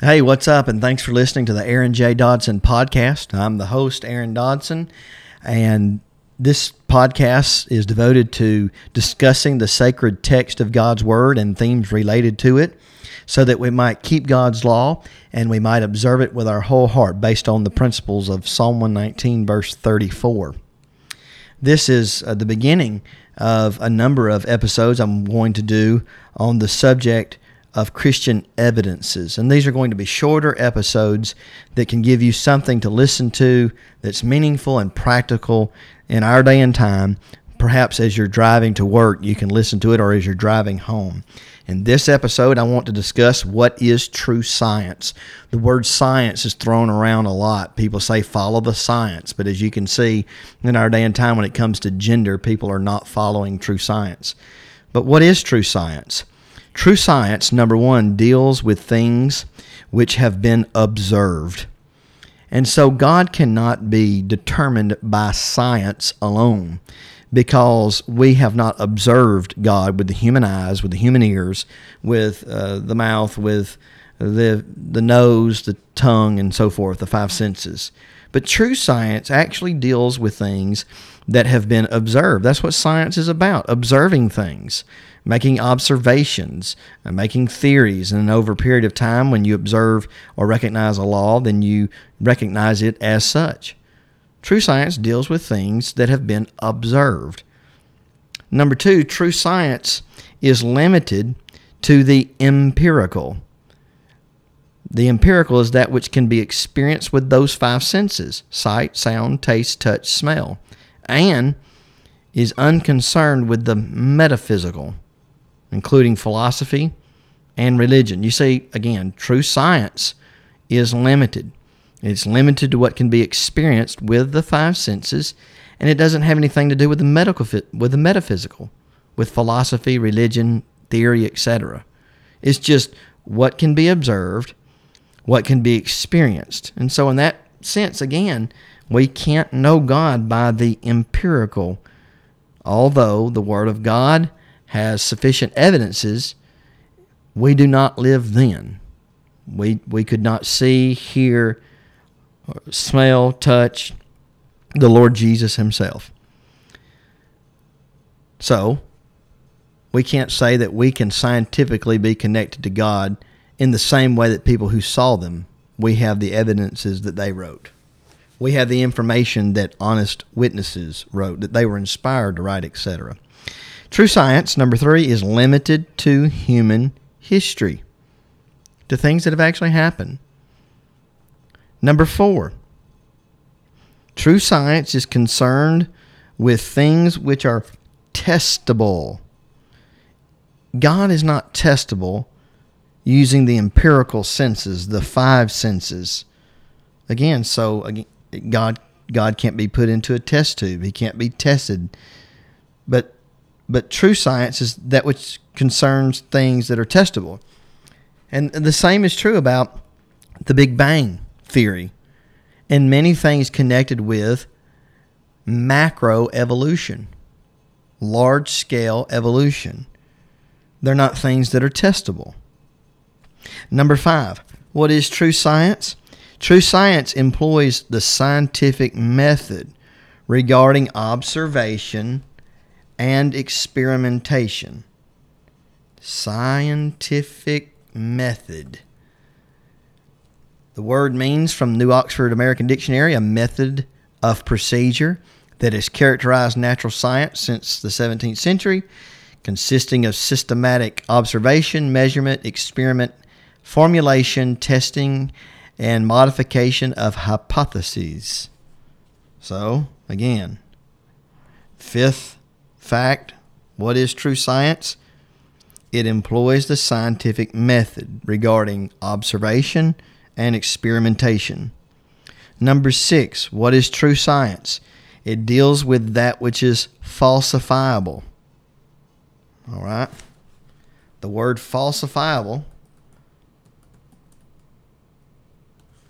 Hey, what's up? And thanks for listening to the Aaron J. Dodson podcast. I'm the host, Aaron Dodson, and this podcast is devoted to discussing the sacred text of God's Word and themes related to it so that we might keep God's law and we might observe it with our whole heart based on the principles of Psalm 119, verse 34. This is uh, the beginning of a number of episodes I'm going to do on the subject of Christian evidences. And these are going to be shorter episodes that can give you something to listen to that's meaningful and practical in our day and time. Perhaps as you're driving to work, you can listen to it, or as you're driving home. In this episode, I want to discuss what is true science. The word science is thrown around a lot. People say follow the science, but as you can see in our day and time, when it comes to gender, people are not following true science. But what is true science? True science, number one, deals with things which have been observed. And so God cannot be determined by science alone because we have not observed God with the human eyes, with the human ears, with uh, the mouth, with the, the nose, the tongue, and so forth, the five senses. But true science actually deals with things that have been observed. That's what science is about observing things making observations, making theories. And over a period of time, when you observe or recognize a law, then you recognize it as such. True science deals with things that have been observed. Number two, true science is limited to the empirical. The empirical is that which can be experienced with those five senses sight, sound, taste, touch, smell, and is unconcerned with the metaphysical including philosophy and religion. You see, again, true science is limited. It's limited to what can be experienced with the five senses, and it doesn't have anything to do with the medical with the metaphysical, with philosophy, religion, theory, etc. It's just what can be observed, what can be experienced. And so in that sense again, we can't know God by the empirical, although the word of God has sufficient evidences, we do not live then. We, we could not see, hear, smell, touch the Lord Jesus Himself. So, we can't say that we can scientifically be connected to God in the same way that people who saw them, we have the evidences that they wrote. We have the information that honest witnesses wrote, that they were inspired to write, etc. True science, number three, is limited to human history, to things that have actually happened. Number four, true science is concerned with things which are testable. God is not testable using the empirical senses, the five senses. Again, so again, God God can't be put into a test tube. He can't be tested. But but true science is that which concerns things that are testable. And the same is true about the Big Bang theory and many things connected with macro evolution, large scale evolution. They're not things that are testable. Number five, what is true science? True science employs the scientific method regarding observation and experimentation. Scientific method. The word means from New Oxford American Dictionary a method of procedure that has characterized natural science since the 17th century, consisting of systematic observation, measurement, experiment, formulation, testing, and modification of hypotheses. So, again, fifth fact, what is true science? It employs the scientific method regarding observation and experimentation. Number six, what is true science? It deals with that which is falsifiable. All right. The word falsifiable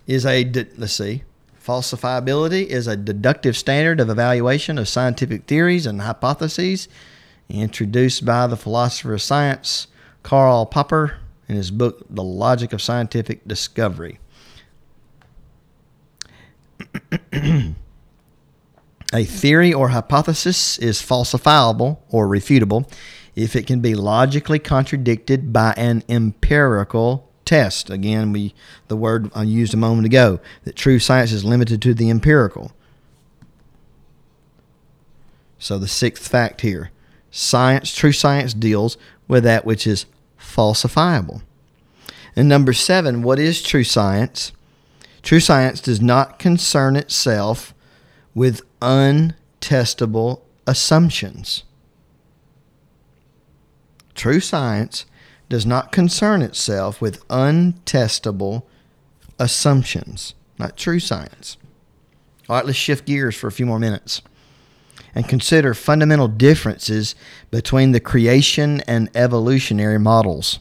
is a, let's see, Falsifiability is a deductive standard of evaluation of scientific theories and hypotheses introduced by the philosopher of science Karl Popper in his book, The Logic of Scientific Discovery. A theory or hypothesis is falsifiable or refutable if it can be logically contradicted by an empirical test. Again, we the word I used a moment ago that true science is limited to the empirical. So the sixth fact here, science, true science deals with that which is falsifiable. And number 7, what is true science? True science does not concern itself with untestable assumptions. True science does not concern itself with untestable assumptions, not true science. All right, let's shift gears for a few more minutes and consider fundamental differences between the creation and evolutionary models.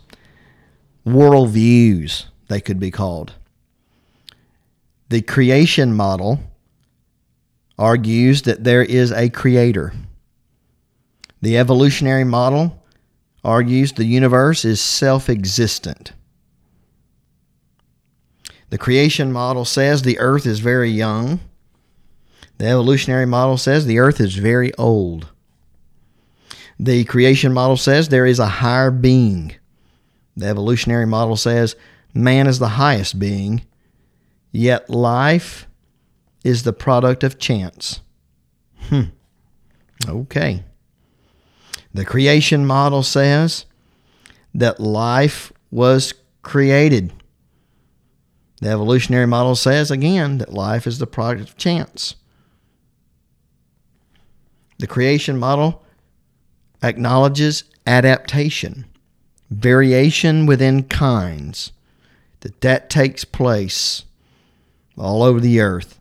Worldviews, they could be called. The creation model argues that there is a creator. The evolutionary model argues the universe is self existent. The creation model says the earth is very young. The evolutionary model says the earth is very old. The creation model says there is a higher being. The evolutionary model says man is the highest being, yet life is the product of chance. Hmm. Okay. The creation model says that life was created. The evolutionary model says again that life is the product of chance. The creation model acknowledges adaptation, variation within kinds, that that takes place all over the earth.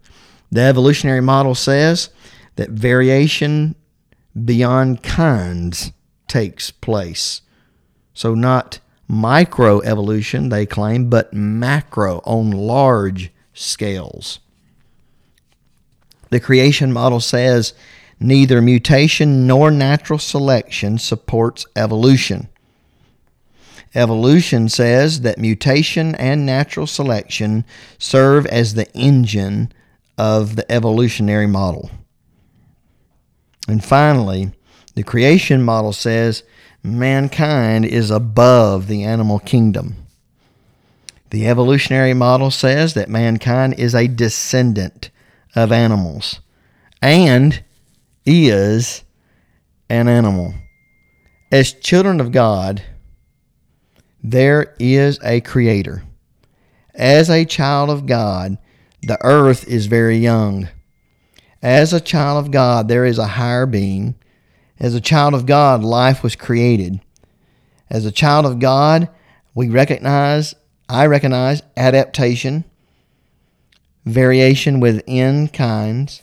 The evolutionary model says that variation beyond kinds takes place. So, not microevolution, they claim, but macro on large scales. The creation model says neither mutation nor natural selection supports evolution. Evolution says that mutation and natural selection serve as the engine of the evolutionary model. And finally, the creation model says mankind is above the animal kingdom. The evolutionary model says that mankind is a descendant of animals and is an animal. As children of God, there is a creator. As a child of God, the earth is very young. As a child of God, there is a higher being. As a child of God, life was created. As a child of God, we recognize, I recognize adaptation, variation within kinds.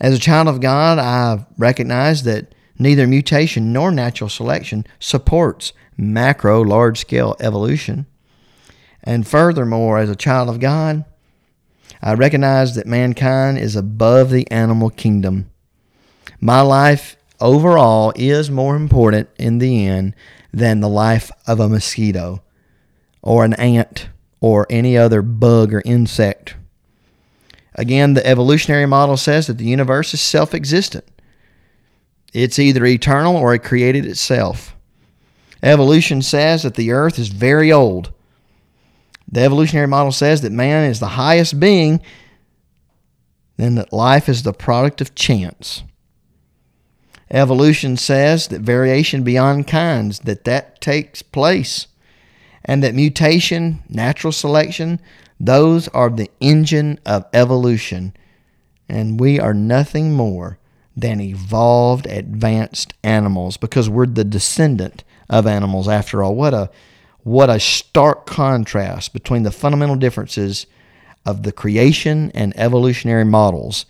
As a child of God, I recognize that neither mutation nor natural selection supports macro, large scale evolution. And furthermore, as a child of God, I recognize that mankind is above the animal kingdom. My life overall is more important in the end than the life of a mosquito or an ant or any other bug or insect. Again, the evolutionary model says that the universe is self existent. It's either eternal or it created itself. Evolution says that the earth is very old the evolutionary model says that man is the highest being, then that life is the product of chance. Evolution says that variation beyond kinds, that that takes place, and that mutation, natural selection, those are the engine of evolution, and we are nothing more than evolved, advanced animals because we're the descendant of animals after all. What a what a stark contrast between the fundamental differences of the creation and evolutionary models.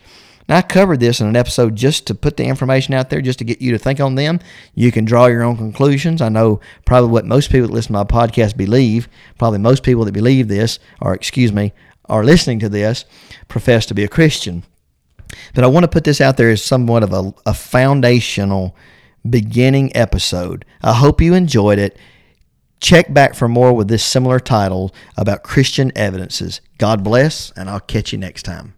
Now, I covered this in an episode just to put the information out there, just to get you to think on them. You can draw your own conclusions. I know probably what most people that listen to my podcast believe, probably most people that believe this, or excuse me, are listening to this, profess to be a Christian. But I want to put this out there as somewhat of a, a foundational beginning episode. I hope you enjoyed it Check back for more with this similar title about Christian evidences. God bless, and I'll catch you next time.